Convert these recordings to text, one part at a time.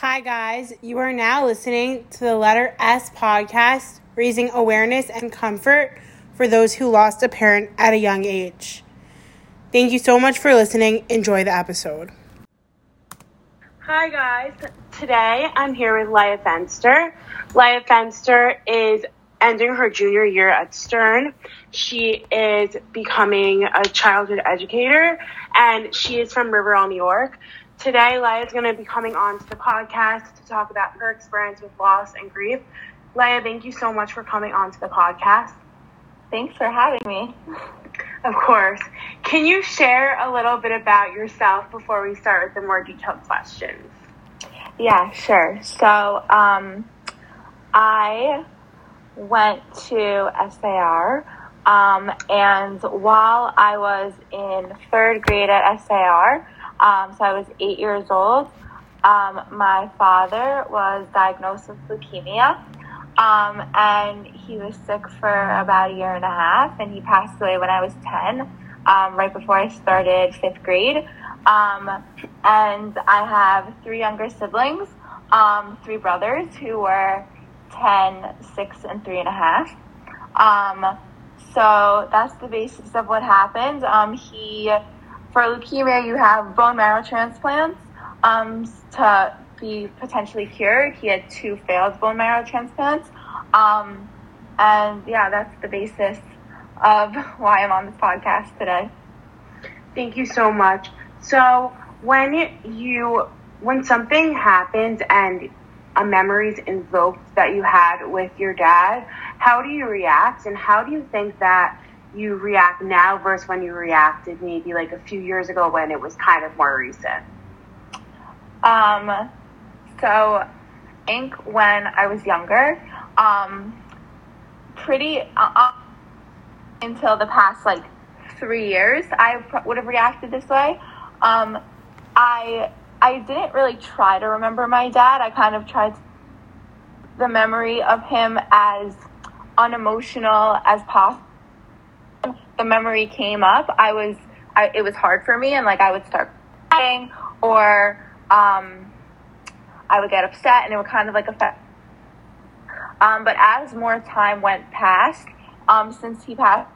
Hi, guys. You are now listening to the Letter S podcast, raising awareness and comfort for those who lost a parent at a young age. Thank you so much for listening. Enjoy the episode. Hi, guys. Today I'm here with Leah Fenster. Leah Fenster is ending her junior year at Stern. She is becoming a childhood educator and she is from Riverdale, New York. Today, Leah is going to be coming on to the podcast to talk about her experience with loss and grief. Leah, thank you so much for coming on to the podcast. Thanks for having me. Of course. Can you share a little bit about yourself before we start with the more detailed questions? Yeah, sure. So, um, I went to SAR, um, and while I was in third grade at SAR, um, so I was eight years old, um, my father was diagnosed with leukemia. Um, and he was sick for about a year and a half, and he passed away when I was 10, um, right before I started fifth grade. Um, and I have three younger siblings, um, three brothers who were 10, 6, and 3 and a half. Um, so that's the basis of what happened. He, for leukemia, you have bone marrow transplants um, to be potentially cured. He had two failed bone marrow transplants. Um, and yeah, that's the basis of why I'm on this podcast today. Thank you so much. So, when you when something happens and a memory is invoked that you had with your dad, how do you react and how do you think that you react now versus when you reacted maybe like a few years ago when it was kind of more recent? Um, so I think when I was younger, um, pretty uh, uh, until the past like three years, I would have reacted this way. Um, I I didn't really try to remember my dad. I kind of tried the memory of him as unemotional as possible. The memory came up. I was I, it was hard for me, and like I would start crying or um, I would get upset, and it would kind of like affect. Um, but as more time went past, um, since he passed,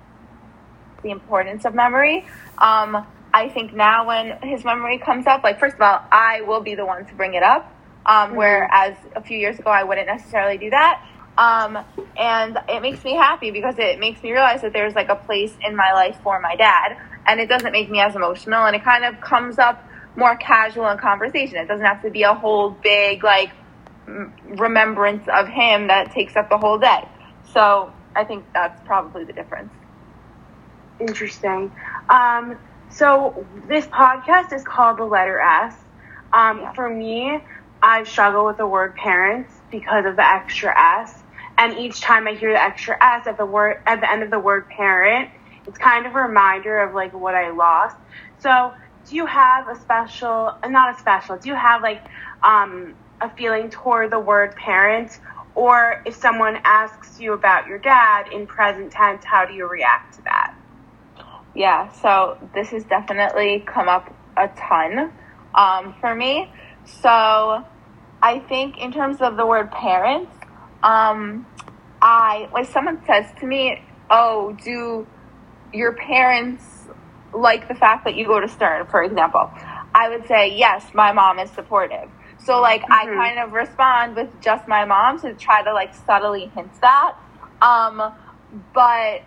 the importance of memory. Um, I think now when his memory comes up, like first of all, I will be the one to bring it up, um, mm-hmm. whereas a few years ago I wouldn't necessarily do that. Um, and it makes me happy because it makes me realize that there's like a place in my life for my dad, and it doesn't make me as emotional, and it kind of comes up more casual in conversation. It doesn't have to be a whole big like remembrance of him that takes up the whole day. So I think that's probably the difference. Interesting. Um, so this podcast is called The Letter S. Um, yeah. For me, I struggle with the word parents because of the extra S. And each time I hear the extra S at the word at the end of the word parent, it's kind of a reminder of like what I lost. So do you have a special, not a special, do you have like um, a feeling toward the word parent? Or if someone asks you about your dad in present tense, how do you react to that? Yeah, so this has definitely come up a ton um, for me. So I think in terms of the word parents, um, I when someone says to me, "Oh, do your parents like the fact that you go to Stern, for example?" I would say, "Yes, my mom is supportive." So like mm-hmm. I kind of respond with just my mom to try to like subtly hint that. Um, but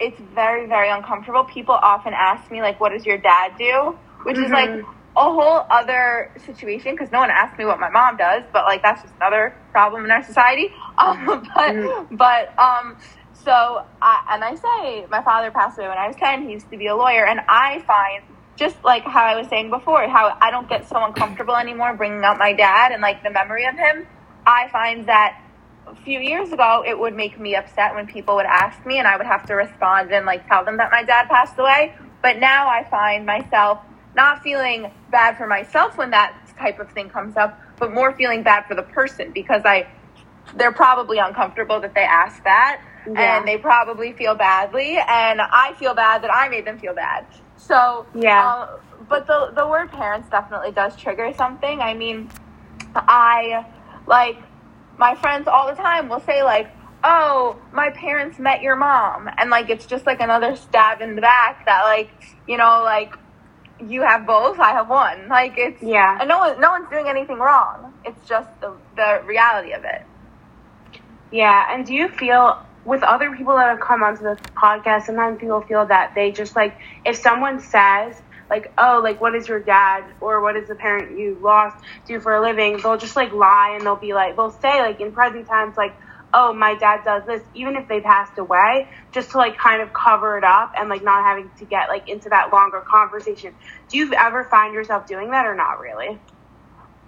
it's very very uncomfortable. People often ask me like, "What does your dad do?" Which mm-hmm. is like mm-hmm. A whole other situation because no one asked me what my mom does. But like that's just another problem in our society. Um, but mm-hmm. but um, so I, and I say my father passed away when I was ten. He used to be a lawyer, and I find just like how I was saying before, how I don't get so uncomfortable anymore bringing up my dad and like the memory of him. I find that a few years ago, it would make me upset when people would ask me and I would have to respond and like tell them that my dad passed away. But now I find myself not feeling bad for myself when that type of thing comes up, but more feeling bad for the person because I, they're probably uncomfortable that they asked that yeah. and they probably feel badly and I feel bad that I made them feel bad. So, yeah. Uh, but the, the word parents definitely does trigger something. I mean, I like my friends all the time will say like, "Oh, my parents met your mom," and like it's just like another stab in the back that like you know like you have both, I have one. Like it's Yeah. and no one no one's doing anything wrong. It's just the the reality of it. Yeah, and do you feel with other people that have come onto this podcast, sometimes people feel that they just like if someone says like, oh, like what is your dad or what is the parent you lost do for a living, they'll just like lie and they'll be like they'll say like in present times like, oh, my dad does this, even if they passed away, just to like kind of cover it up and like not having to get like into that longer conversation. Do you ever find yourself doing that or not really?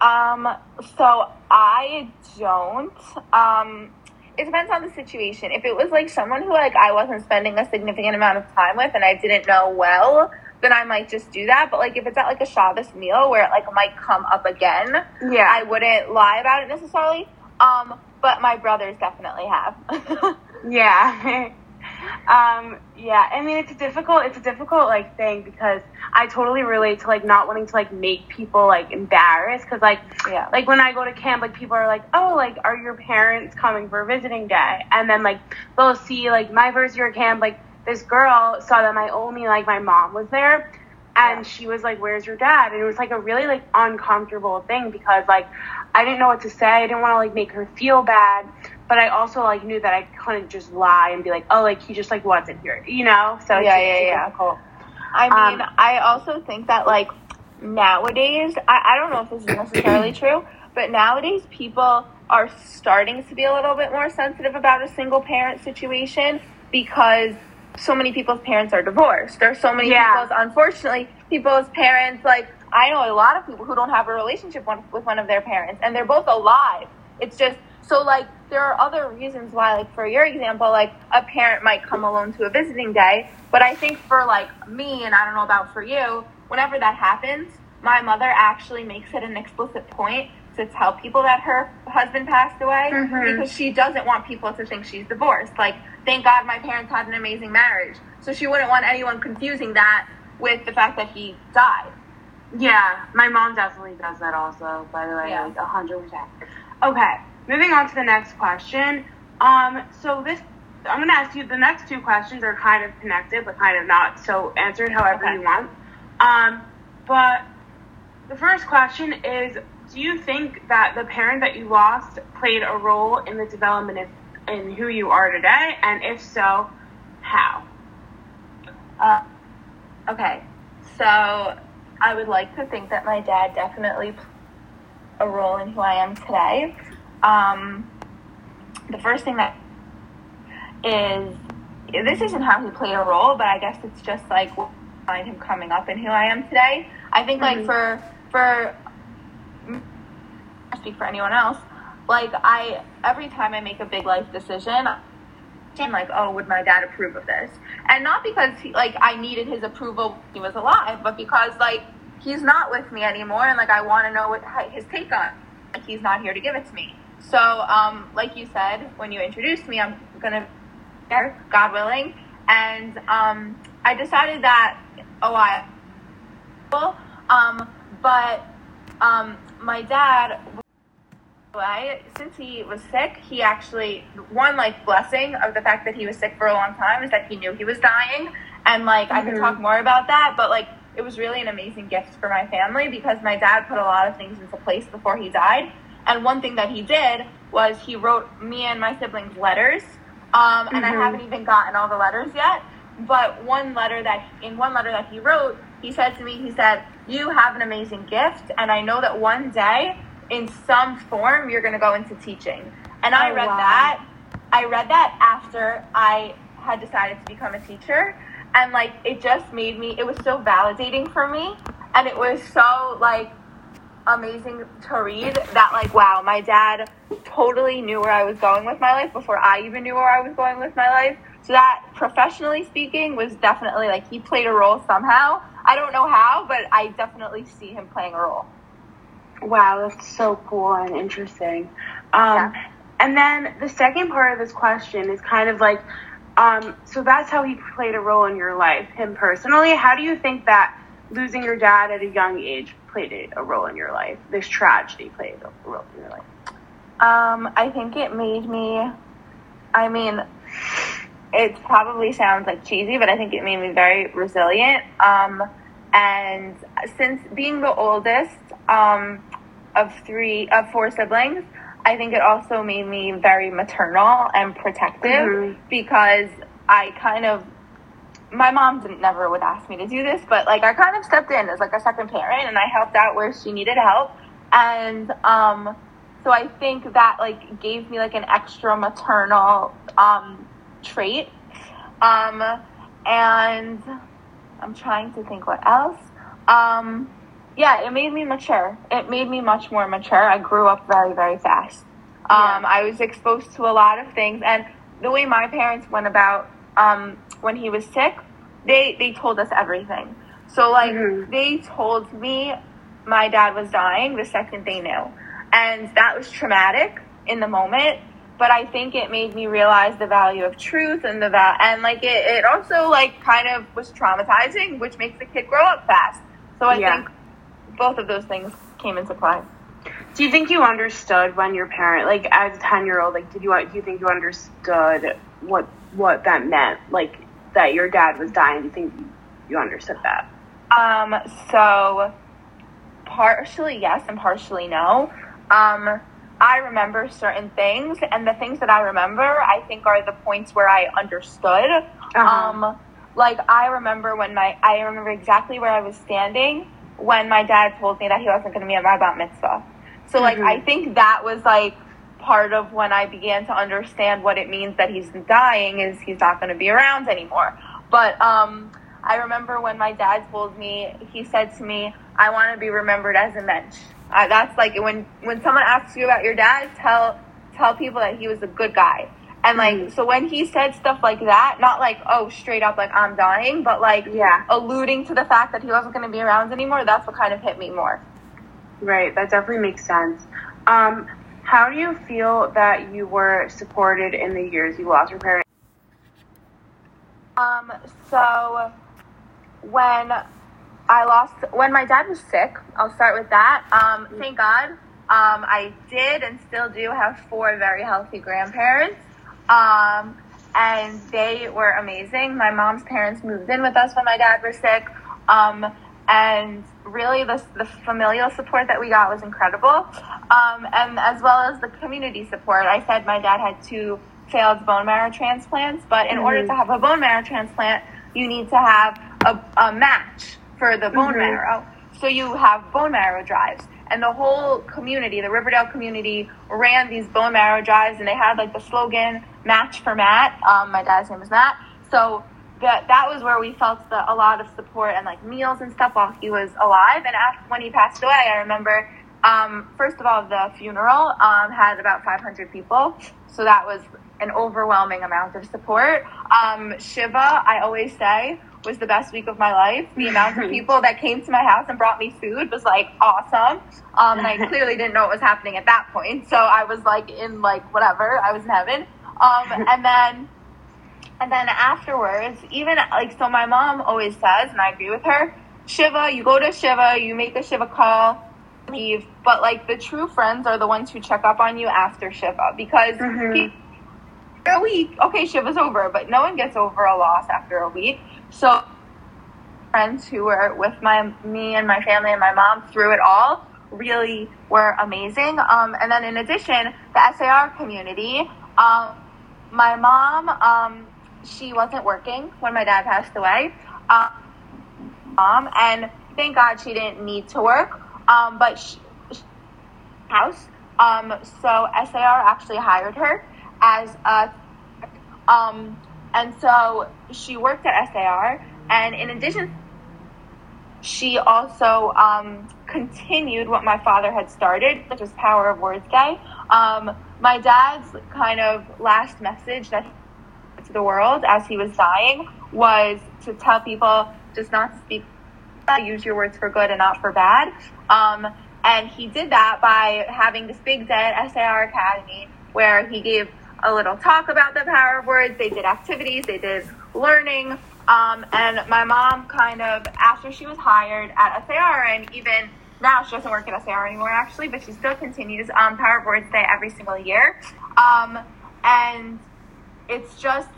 Um, so I don't. Um, it depends on the situation. If it was like someone who like I wasn't spending a significant amount of time with and I didn't know well, then I might just do that. But like if it's at like a Shabbos meal where it like might come up again, Yeah. I wouldn't lie about it necessarily. Um, but my brothers definitely have. Yeah. um, yeah. I mean, it's a difficult, it's a difficult like thing because I totally relate to like not wanting to like make people like embarrassed because like yeah. like when I go to camp, like people are like, oh, like are your parents coming for visiting day? And then like they'll see like my first year at camp, like this girl saw that my only like my mom was there. And she was like, "Where's your dad?" And it was like a really like uncomfortable thing because like I didn't know what to say. I didn't want to like make her feel bad, but I also like knew that I couldn't just lie and be like, "Oh, like he just like wasn't here," you know? So Yeah, yeah, yeah. difficult. I mean, Um, I also think that like nowadays, I, I don't know if this is necessarily true, but nowadays people are starting to be a little bit more sensitive about a single parent situation because so many people's parents are divorced. There's so many Yeah. people's, unfortunately, people's parents, like, I know a lot of people who don't have a relationship one, with one of their parents and they're both alive. It's just, so like, there are other reasons why, like, for your example, like, a parent might come alone to a visiting day. But I think for, like, me, and I don't know about for you, whenever that happens, my mother actually makes it an explicit point to tell people that her husband passed away Mhm. because she doesn't want people to think she's divorced. Like, thank God my parents had an amazing marriage. So she wouldn't want anyone confusing that with the fact that he died. Yeah, my mom definitely does that also, by the way, Yeah. like a hundred percent. Okay, moving on to the next question. Um, so this, I'm gonna ask you. The next two questions are kind of connected, but kind of not. So answer it however Okay. you want. Um, but the first question is: Do you think that the parent that you lost played a role in the development of, in who you are today? And if so, how? Uh, okay, so I would like to think that my dad definitely played a role in who I am today. Um, the first thing that is this isn't how he played a role, but I guess it's just like find him coming up in who I am today. I think like Mhm. for for I speak for anyone else, like I every time I make a big life decision, I'm like, oh, would my dad approve of this? And not because he, like I needed his approval he was alive, but because like he's not with me anymore, and like I want to know what his take on. Like he's not here to give it to me. So, um, like you said when you introduced me, I'm gonna God willing, and um, I decided that a while. Um, but um, my dad way, since he was sick, he actually one like blessing of the fact that he was sick for a long time is that he knew he was dying, and like I Mhm. can talk more about that, but like it was really an amazing gift for my family because my dad put a lot of things into place before he died, and one thing that he did was he wrote me and my siblings letters, um, and I Mhm. haven't even gotten all the letters yet, but one letter that in one letter that he wrote, he said to me, he said, "You have an amazing gift, and I know that one day." In some form you're going to go into teaching. And I Oh, read wow. that. I read that after I had decided to become a teacher. And like it just made me it was so validating for me and it was so like amazing to read that like wow, my dad totally knew where I was going with my life before I even knew where I was going with my life. So that professionally speaking was definitely like he played a role somehow. I don't know how, but I definitely see him playing a role. Wow, that's so cool and interesting. Um, Yeah. And then the second part of this question is kind of like, um, so that's how he played a role in your life, him personally. How do you think that losing your dad at a young age played a role in your life? This tragedy played a role in your life? Um, I think it made me. I mean, it probably sounds like cheesy, but I think it made me very resilient. Um, and since being the oldest um, of three of four siblings, I think it also made me very maternal and protective mm-hmm. because I kind of my mom didn't never would ask me to do this, but like I kind of stepped in as like a second parent and I helped out where she needed help. And um so I think that like gave me like an extra maternal um trait. Um and I'm trying to think what else. Um yeah, it made me mature. It made me much more mature. I grew up very, very fast. Um, yeah. I was exposed to a lot of things, and the way my parents went about um, when he was sick, they they told us everything. So like mm-hmm. they told me my dad was dying the second they knew, and that was traumatic in the moment. But I think it made me realize the value of truth and the val- and like it, it also like kind of was traumatizing, which makes the kid grow up fast. So I yeah. think both of those things came into play. Do you think you understood when your parent, like as a ten year old, like did you do you think you understood what what that meant, like that your dad was dying? Do you think you understood that? Um. So partially yes and partially no. Um. I remember certain things, and the things that I remember, I think, are the points where I understood. Uh-huh. Um, like I remember when my I remember exactly where I was standing when my dad told me that he wasn't going to be at my bat mitzvah. So like mm-hmm. I think that was like part of when I began to understand what it means that he's dying is he's not going to be around anymore. But um, I remember when my dad told me, he said to me, "I want to be remembered as a mensch." Uh, that's like when when someone asks you about your dad, tell tell people that he was a good guy. And like, mm-hmm. so when he said stuff like that, not like, oh, straight up, like, I'm dying, but like, yeah, alluding to the fact that he wasn't going to be around anymore, that's what kind of hit me more. Right, that definitely makes sense. Um, how do you feel that you were supported in the years you lost your parents? Um, so when I lost, when my dad was sick, I'll start with that. Um, thank God, um, I did and still do have four very healthy grandparents. Um, and they were amazing. My mom's parents moved in with us when my dad was sick. Um, and really the, the familial support that we got was incredible um, and as well as the community support i said my dad had two failed bone marrow transplants but in mm-hmm. order to have a bone marrow transplant you need to have a, a match for the bone mm-hmm. marrow so you have bone marrow drives and the whole community the riverdale community ran these bone marrow drives and they had like the slogan match for matt um, my dad's name is matt so that that was where we felt the, a lot of support and like meals and stuff while he was alive. And after when he passed away, I remember um, first of all the funeral um, had about 500 people, so that was an overwhelming amount of support. Um, Shiva, I always say, was the best week of my life. The amount of people that came to my house and brought me food was like awesome. Um, and I clearly didn't know what was happening at that point, so I was like in like whatever, I was in heaven. Um, and then and then afterwards, even like, so my mom always says, and I agree with her, Shiva, you go to Shiva, you make the Shiva call, leave. But like the true friends are the ones who check up on you after Shiva because mm-hmm. a week, okay, Shiva's over, but no one gets over a loss after a week. So friends who were with my me and my family and my mom through it all really were amazing. Um, and then in addition, the SAR community. Um, my mom um, she wasn't working when my dad passed away. Um, um, and thank God she didn't need to work. Um, but she, house. Um, so SAR actually hired her as a, um, and so she worked at SAR. And in addition, she also um, continued what my father had started, which was Power of Words Day. Um, my dad's kind of last message that to the world as he was dying was to tell people just not to speak, use your words for good and not for bad. Um, and he did that by having this big day at SAR Academy where he gave a little talk about the power of words. They did activities, they did learning. Um, and my mom kind of, after she was hired at SAR, and even now she doesn't work at SAR anymore actually, but she still continues um, Power of Words Day every single year. Um, and it's just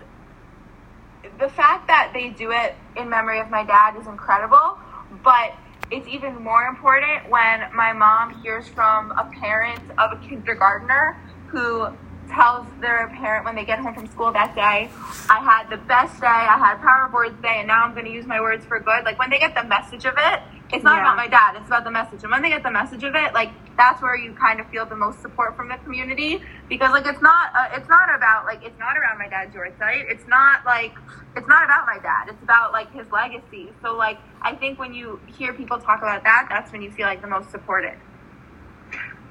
the fact that they do it in memory of my dad is incredible, but it's even more important when my mom hears from a parent of a kindergartner who tells their parent when they get home from school that day, I had the best day, I had Power of Words Day, and now I'm going to use my words for good. Like when they get the message of it, it's not yeah. about my dad, it's about the message. And when they get the message of it, like that's where you kind of feel the most support from the community because like it's not uh, it's not about like it's not around my dad's yahrzeit. It's not like it's not about my dad. It's about like his legacy. So like I think when you hear people talk about that, that's when you feel like the most supported.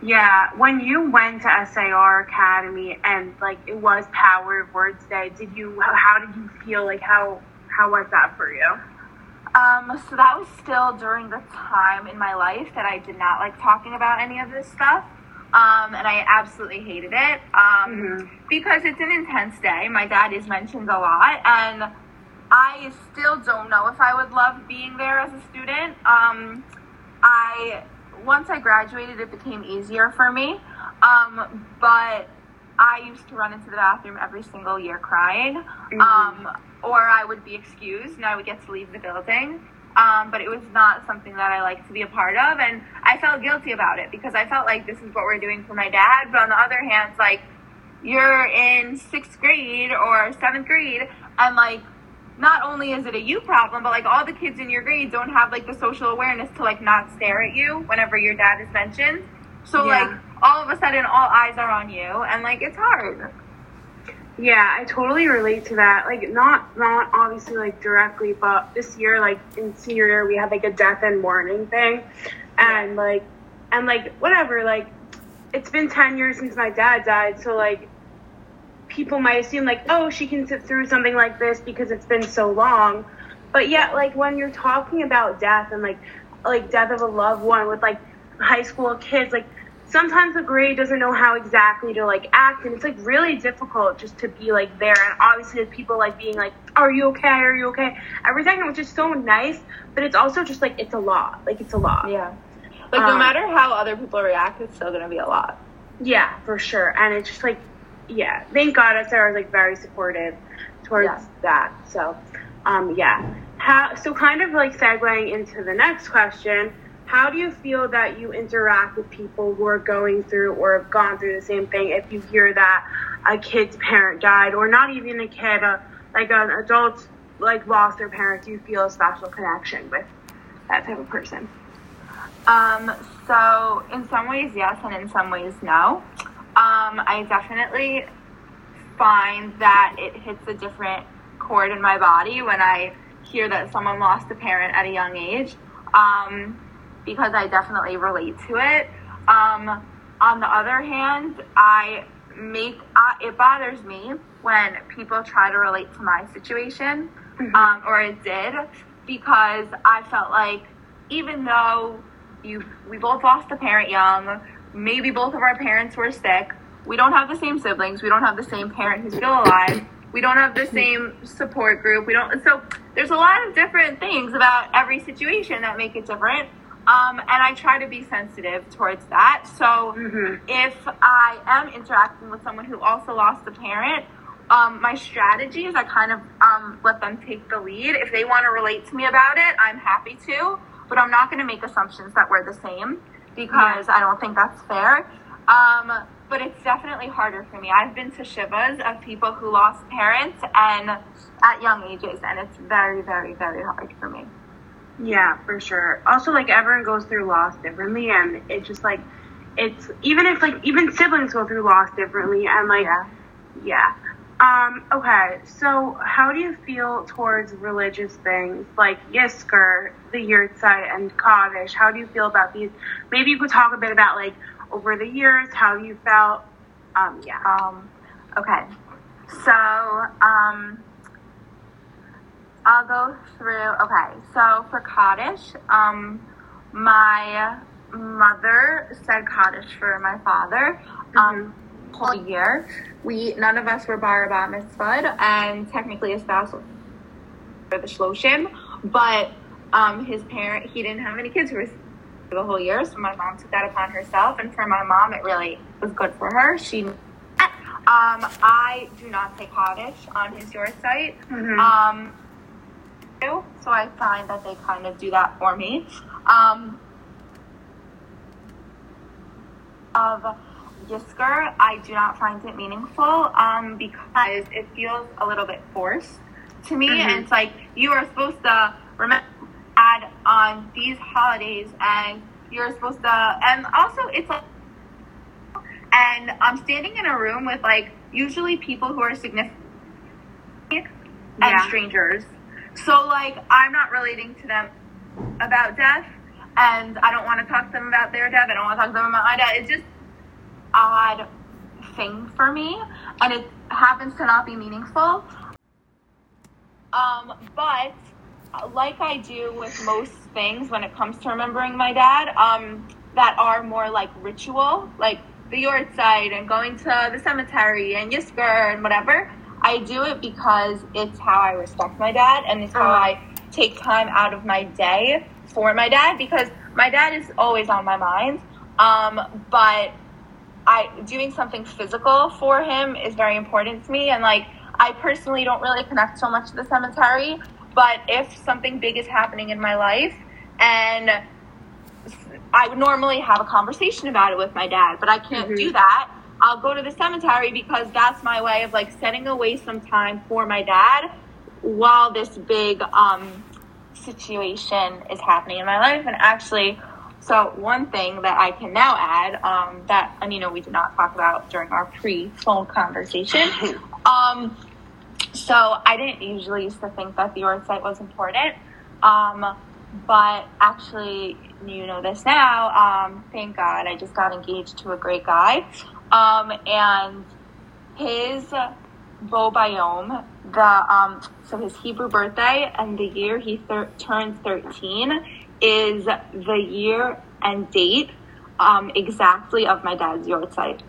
Yeah, when you went to SAR Academy and like it was Power of Words Day, did you how did you feel like how how was that for you? Um, so that was still during the time in my life that I did not like talking about any of this stuff. Um, and I absolutely hated it um, mm-hmm. because it's an intense day. My dad is mentioned a lot, and I still don't know if I would love being there as a student. Um, I once I graduated, it became easier for me. Um, but I used to run into the bathroom every single year crying, mm-hmm. um, or I would be excused and I would get to leave the building. Um, but it was not something that I liked to be a part of, and I felt guilty about it because I felt like this is what we're doing for my dad. But on the other hand, like you're in sixth grade or seventh grade, and like not only is it a you problem, but like all the kids in your grade don't have like the social awareness to like not stare at you whenever your dad is mentioned. So yeah. like all of a sudden all eyes are on you and like it's hard. Yeah, I totally relate to that. Like not not obviously like directly, but this year like in senior year we had like a death and mourning thing. And yeah. like and like whatever, like it's been 10 years since my dad died, so like people might assume like, oh, she can sit through something like this because it's been so long. But yet, like when you're talking about death and like like death of a loved one with like high school kids, like sometimes the grade doesn't know how exactly to like act and it's like really difficult just to be like there. And obviously there's people like being like are you okay? Are you okay? Every second, which is so nice but it's also just like it's a lot. Like it's a lot. Yeah. Like um, no matter how other people react it's still gonna be a lot. Yeah for sure. And it's just like yeah, thank God SAR was like very supportive towards yeah. that. So, um, yeah. How, so kind of like segueing into the next question, how do you feel that you interact with people who are going through or have gone through the same thing if you hear that a kid's parent died or not even a kid, a, like an adult like lost their parent, do you feel a special connection with that type of person? Um, so in some ways yes and in some ways no. Um, I definitely find that it hits a different chord in my body when I hear that someone lost a parent at a young age, um, because I definitely relate to it. Um, on the other hand, I make uh, it bothers me when people try to relate to my situation, mm-hmm. um, or it did, because I felt like even though you we both lost a parent young, maybe both of our parents were sick. We don't have the same siblings. We don't have the same parent who's still alive. We don't have the same support group. We don't. So there's a lot of different things about every situation that make it different. Um, and I try to be sensitive towards that. So mm-hmm. if I am interacting with someone who also lost a parent, um, my strategy is I kind of um, let them take the lead. If they want to relate to me about it, I'm happy to, but I'm not going to make assumptions that we're the same because yeah. I don't think that's fair. Um, but it's definitely harder for me. I've been to shivas of people who lost parents and at young ages, and it's very, very, very hard for me. Yeah, for sure. Also, like everyone goes through loss differently, and it just like it's even if like even siblings go through loss differently, and like yeah. yeah. Um, okay, so how do you feel towards religious things like Yizkor, the Yahrzeit, and Kaddish? How do you feel about these? Maybe you could talk a bit about like over the years, how you felt. Um, yeah. Um, okay, so um, I'll go through. Okay, so for Kaddish, um, my mother said Kaddish for my father. Um, mm-hmm whole year. We none of us were bar bat mitzvah, and technically a spouse for the shloshim, but um, his parent he didn't have any kids for the whole year, so my mom took that upon herself. And for my mom, it really was good for her. She, um, I do not take Kaddish on his yahrzeit. Mhm. Um, so I find that they kind of do that for me. Um, of Yizkor, I do not find it meaningful um, because it feels a little bit forced to me. Mhm. And it's like you are supposed to remember add on these holidays, and you're supposed to, and also it's like, and I'm standing in a room with like usually people who are significant and Yeah. strangers. So like I'm not relating to them about death, and I don't want to talk to them about their death. I don't want to talk to them about my death. It's just odd thing for me, and it happens to not be meaningful. Um, but like I do with most things when it comes to remembering my dad, um, that are more like ritual, like the yahrzeit and going to the cemetery and Yizkor and whatever. I do it because it's how I respect my dad and it's how Uh-huh. I take time out of my day for my dad because my dad is always on my mind. Um, but I doing something physical for him is very important to me and like I personally don't really connect so much to the cemetery, but if something big is happening in my life and I would normally have a conversation about it with my dad, but I can't Mhm. do that. I'll go to the cemetery because that's my way of like setting away some time for my dad while this big um, situation is happening in my life. And actually, so one thing that I can now add um, that and you know we did not talk about during our pre-phone conversation. um, so I didn't usually used to think that the yahrzeit was important, um, but actually you know this now. Um, thank God I just got engaged to a great guy, um, and his Bo Bayom, the um, so his Hebrew birthday and the year he thir- turns thirteen is the year and date um, exactly of my dad's yahrzeit.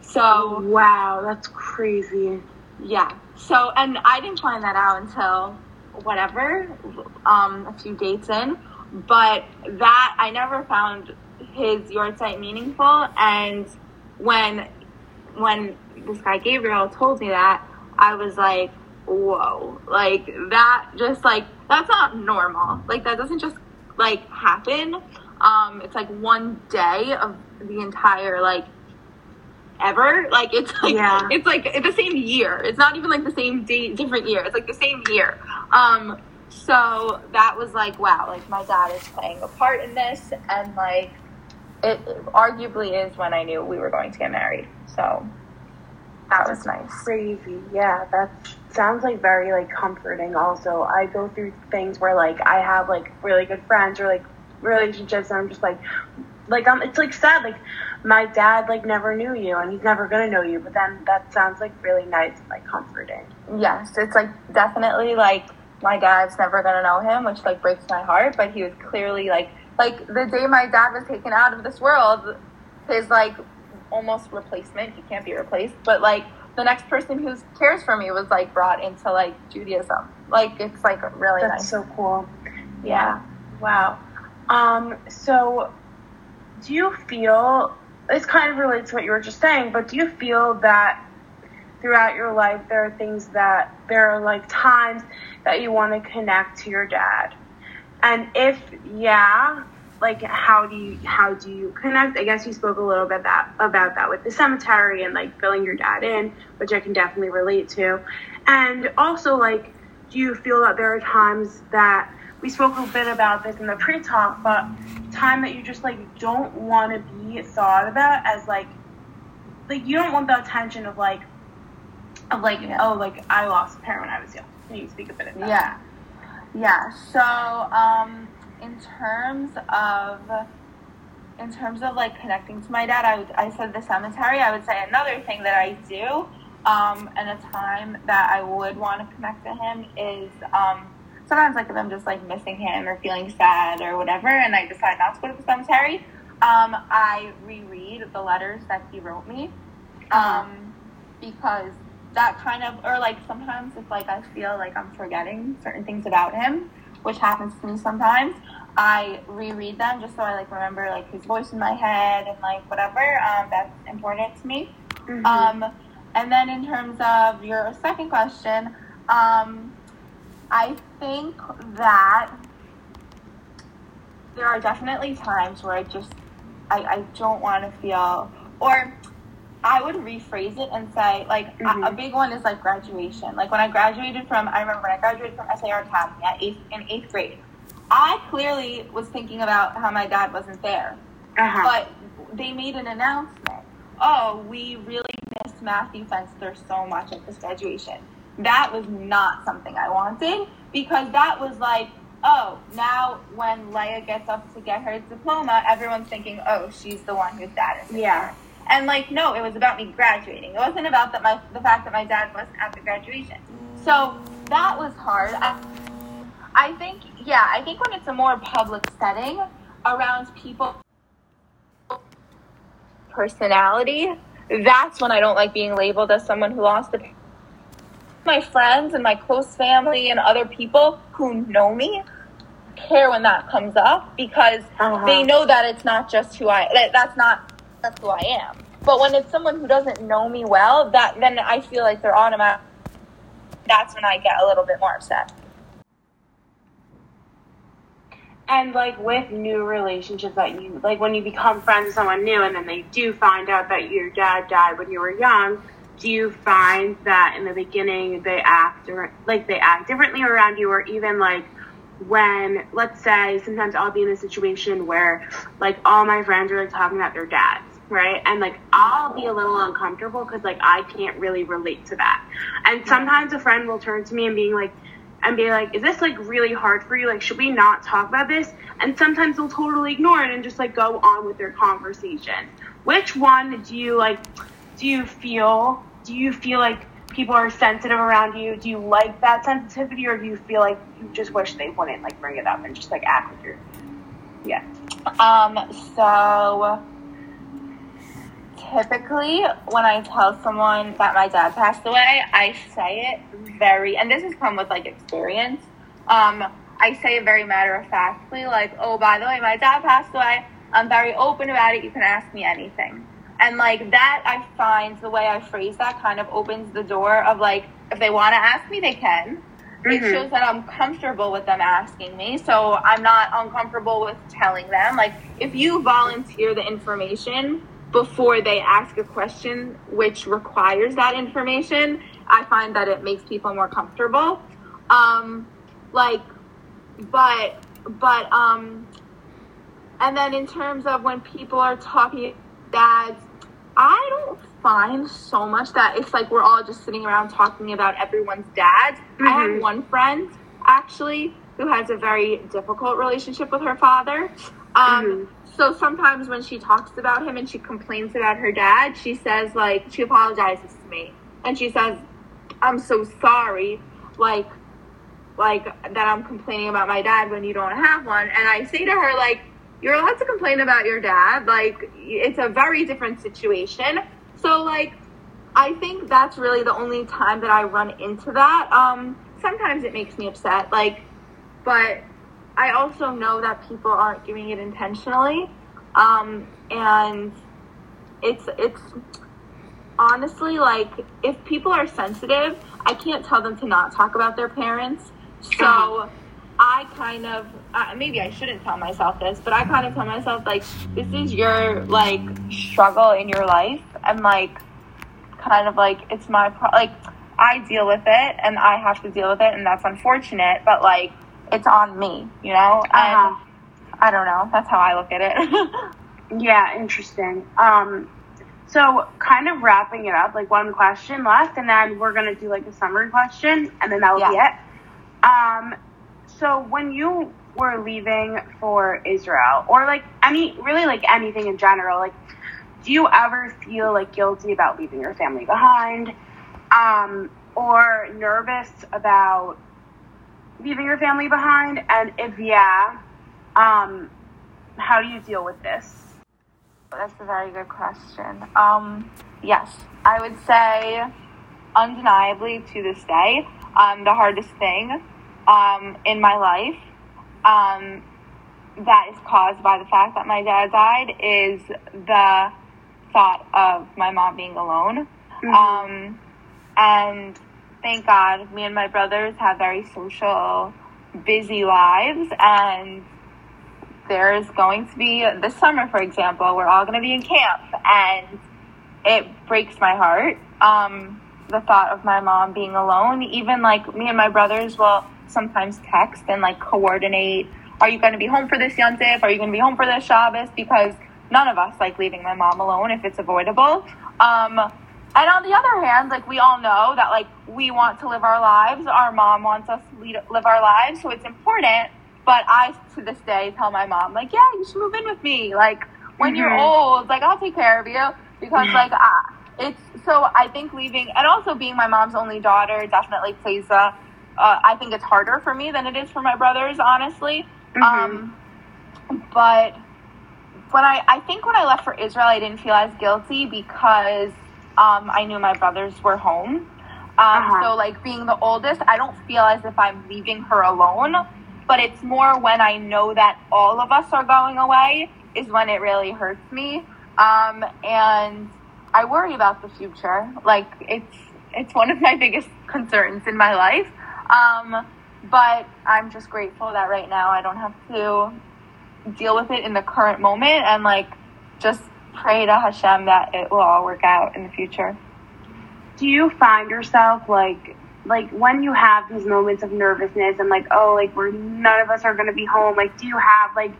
So wow, that's crazy. yeah. So, and I didn't find that out until whatever, um, a few dates in. But that I never found his yahrzeit meaningful. And when when this guy Gabriel told me that, I was like, whoa, like that just like that's not normal. Like that doesn't just like happen. Um, it's like one day of the entire like ever. Like it's like Yeah. it's like the same year. It's not even like the same day, different year. It's like the same year. Um, so that was like wow, like my dad is playing a part in this, and like it arguably is when I knew we were going to get married. So that was nice. Crazy. Yeah, that sounds like very like comforting also. I go through things where like I have like really good friends or like relationships and I'm just like like um it's like sad like my dad like never knew you and he's never gonna know you but then that sounds like really nice and like comforting. Yes, it's like definitely like my dad's never gonna know him, which like breaks my heart. But he was clearly like like the day my dad was taken out of this world, his like almost replacement. He can't be replaced, but like the next person who cares for me was like brought into like Judaism. Like it's like really That's nice. so cool. yeah. Wow. Um, so do you feel this kind of relates to what you were just saying, but do you feel that throughout your life there are things that there are like times that you want to connect to your dad? And if yeah, like how do you how do you connect? I guess you spoke a little bit that about that with the cemetery and like filling your dad in, which I can definitely relate to. And also like do you feel that there are times that we spoke a bit about this in the pre-talk, but time that you just like don't want to be thought about as like like you don't want the attention of like of like oh like I lost a parent when I was young. Can you speak a bit of that? Yeah. Yeah. So, um, in terms of in terms of like connecting to my dad, I would, I said the cemetery. I would say another thing that I do, um, and a time that I would want to connect to him is um, sometimes like if I'm just like missing him or feeling sad or whatever, and I decide not to go to the cemetery, um, I reread the letters that he wrote me, um, because that kind of, or like sometimes if like I feel like I'm forgetting certain things about him, which happens to me sometimes, I reread them just so I like remember like his voice in my head and like whatever. Um, that's important to me. Mm-hmm. Um, and then in terms of your second question, um, I think that there are definitely times where I just I, I don't want to feel or I would rephrase it and say like mm-hmm. a, a, big one is like graduation. Like when I graduated from I remember when I graduated from SAR Academy at eighth in eighth grade. I clearly was thinking about how my dad wasn't there. Uh-huh. But they made an announcement. Oh, we really missed Matthew Fenster so much at this graduation. That was not something I wanted because that was like oh, now when Leah gets up to get her diploma, everyone's thinking, oh, she's the one whose dad is yeah. And like, no, it was about me graduating. It wasn't about that my the fact that my dad wasn't at the graduation. So that was hard. I, I think, yeah, I think when it's a more public setting around people personality, that's when I don't like being labeled as someone who lost a my friends and my close family and other people who know me care when that comes up because uh-huh. they know that it's not just who I that, that's not that's who I am. But when it's someone who doesn't know me well, that then I feel like they're automatic. That's when I get a little bit more upset. And like with new relationships that you like when you become friends with someone new and then they do find out that your dad died when you were young, do you find that in the beginning they act or like they act differently around you or even like when let's say sometimes I'll be in a situation where like all my friends are like talking about their dads right and like I'll be a little uncomfortable because like I can't really relate to that and sometimes a friend will turn to me and being like and be like is this like really hard for you like should we not talk about this and sometimes they'll totally ignore it and just like go on with their conversation which one do you like do you feel do you feel like people are sensitive around you? Do you like that sensitivity, or do you feel like you just wish they wouldn't like bring it up and just like act with your yeah? Um. So typically, when I tell someone that my dad passed away, I say it very, and this has come with like experience. Um, I say it very matter of factly, like, "Oh, by the way, my dad passed away. I'm very open about it. You can ask me anything." And like that, I find the way I phrase that kind of opens the door of like, if they want to ask me, they can. Mm-hmm. It shows that I'm comfortable with them asking me. So I'm not uncomfortable with telling them. Like, if you volunteer the information before they ask a question which requires that information, I find that it makes people more comfortable. Um, like, but, but, um, and then in terms of when people are talking dads I don't find so much that it's like we're all just sitting around talking about everyone's dads. Mm-hmm. I have mm-hmm. one friend actually who has a very difficult relationship with her father. Um, mm-hmm. So sometimes when she talks about him and she complains about her dad, she says like she apologizes to me and she says, "I'm so sorry." Like, like that I'm complaining about my dad when you don't have one. And I say to her like you're allowed to complain about your dad. Like, it's a very different situation. So, like, I think that's really the only time that I run into that. Um, sometimes it makes me upset, like, but I also know that people aren't doing it intentionally. Um, and it's, it's honestly like, if people are sensitive, I can't tell them to not talk about their parents. So, I kind of uh, maybe I shouldn't tell myself this, but I kind of tell myself like this is your like struggle in your life, and like kind of like it's my pro- like I deal with it and I have to deal with it, and that's unfortunate, but like it's on me, you know. Uh-huh. And I don't know. That's how I look at it. yeah, interesting. Um, so kind of wrapping it up, like one question left, and then we're gonna do like a summary question, and then that'll yeah. be it. Um, so when you were leaving for Israel, or like any, really like anything in general, like, do you ever feel like guilty about leaving your family behind, um, or nervous about leaving your family behind? And if yeah, um, how do you deal with this? That's a very good question. Um, yes, I would say undeniably to this day um, the hardest thing um, in my life um, that is caused by the fact that my dad died is the thought of my mom being alone. Mhm. Um, and thank God, me and my brothers have very social, busy lives, and there's going to be this summer, for example, we're all going to be in camp, and it breaks my heart. Um, the thought of my mom being alone, even like me and my brothers will sometimes text and like coordinate. Are you going to be home for this Yontif? Are you going to be home for this Shabbos? Because none of us like leaving my mom alone if it's avoidable. Um, and on the other hand, like we all know that like we want to live our lives. Our mom wants us to lead, live our lives, so it's important. But I, to this day, tell my mom like, yeah, you should move in with me. Like when you're Mhm. old, like I'll take care of you because like ah, it's so. I think leaving and also being my mom's only daughter definitely plays a. Uh, I think it's harder for me than it is for my brothers, honestly. Um, but when I, I think when I left for Israel, I didn't feel as guilty because um, I knew my brothers were home. Um, Uh-huh. So, like being the oldest, I don't feel as if I'm leaving her alone. But it's more when I know that all of us are going away is when it really hurts me. Um, and I worry about the future. Like it's it's one of my biggest concerns in my life. Um, but I'm just grateful that right now I don't have to deal with it in the current moment and like just pray to Hashem that it will all work out in the future. do you find yourself like like when you have these moments of nervousness and like oh like we're none of us are going to be home like do you have like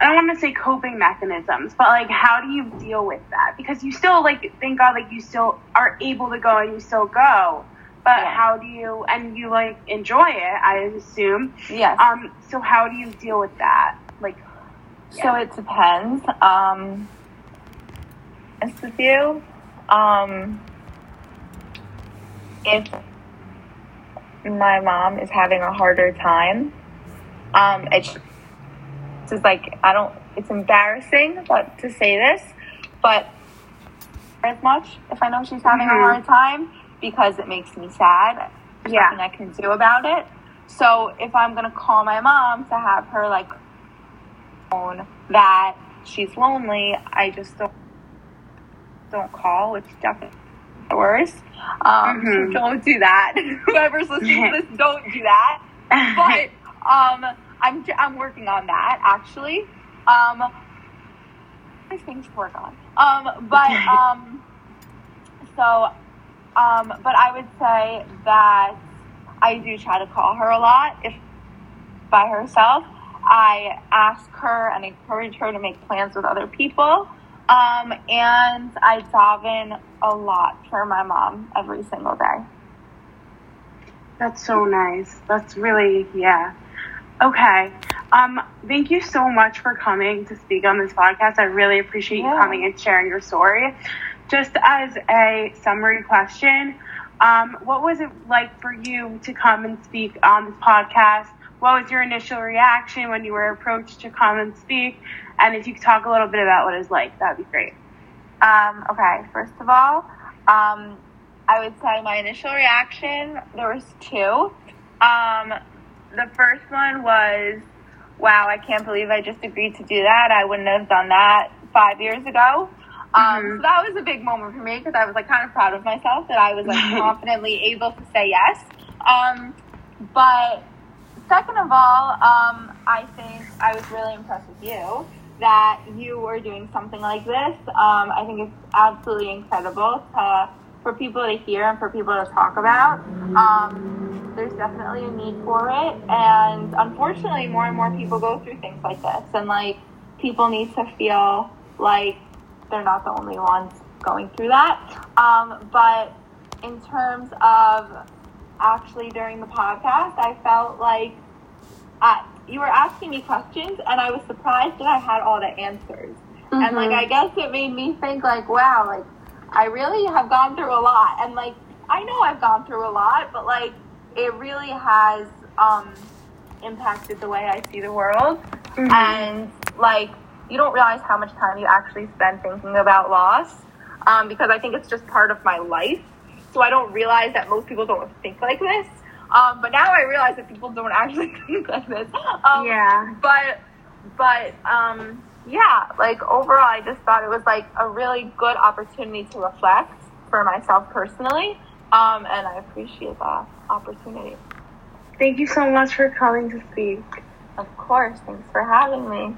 I don't want to say coping mechanisms, but like how do you deal with that? Because you still like thank God like you still are able to go and you still go. But Yeah. how do you and you like enjoy it, I assume. Yes. Um so how do you deal with that? Like So it depends. Um, honest with you, um, if my mom is having a harder time, um, it's just like I don't. It's embarrassing, but to say this, but as much if I know she's having Mhm. a hard time because it makes me sad. There's Yeah. nothing I can do about it. So if I'm gonna call my mom to have her like known that she's lonely, I just don't don't call, It's definitely the worst. Um, Mhm. so don't do that. Whoever's listening to this, don't do that. But um, I'm I'm working on that actually. Um, there's things to work on. Um, but um, so um, but I would say that I do try to call her a lot if by herself. I ask her and encourage her to make plans with other people. Um, and I daven a lot for my mom every single day. That's so nice. That's really yeah. Okay. Um, thank you so much for coming to speak on this podcast. I really appreciate you coming and sharing your story. Just as a summary question, um, what was it like for you to come and speak on this podcast? What was your initial reaction when you were approached to come and speak? And if you could talk a little bit about what it's like, that'd be great. Um, okay, first of all, um, I would say my initial reaction, there was two. Um, the first one was, wow, I can't believe I just agreed to do that. I wouldn't have done that five years ago. Um, Mhm. so that was a big moment for me because I was like kind of proud of myself that I was like confidently able to say yes. Um, but second of all, um, I think I was really impressed with you that you were doing something like this. Um, I think it's absolutely incredible to, for people to hear and for people to talk about. Um, there's definitely a need for it, and unfortunately, more and more people go through things like this, and like people need to feel like they're not the only ones going through that. Um, but in terms of actually during the podcast, I felt like I, you were asking me questions, and I was surprised that I had all the answers. And like. I guess it made me think, like, wow, like, I really have gone through a lot. And like, I know I've gone through a lot, but like, it really has um, impacted the way I see the world. Mhm. And like, you don't realize how much time you actually spend thinking about loss um, because I think it's just part of my life. So I don't realize that most people don't think like this. Um, but now I realize that people don't actually think like this. Um, Yeah. But but um, yeah, like overall, I just thought it was like a really good opportunity to reflect for myself personally, um, and I appreciate that opportunity. Thank you so much for coming to speak. Of course, thanks for having me.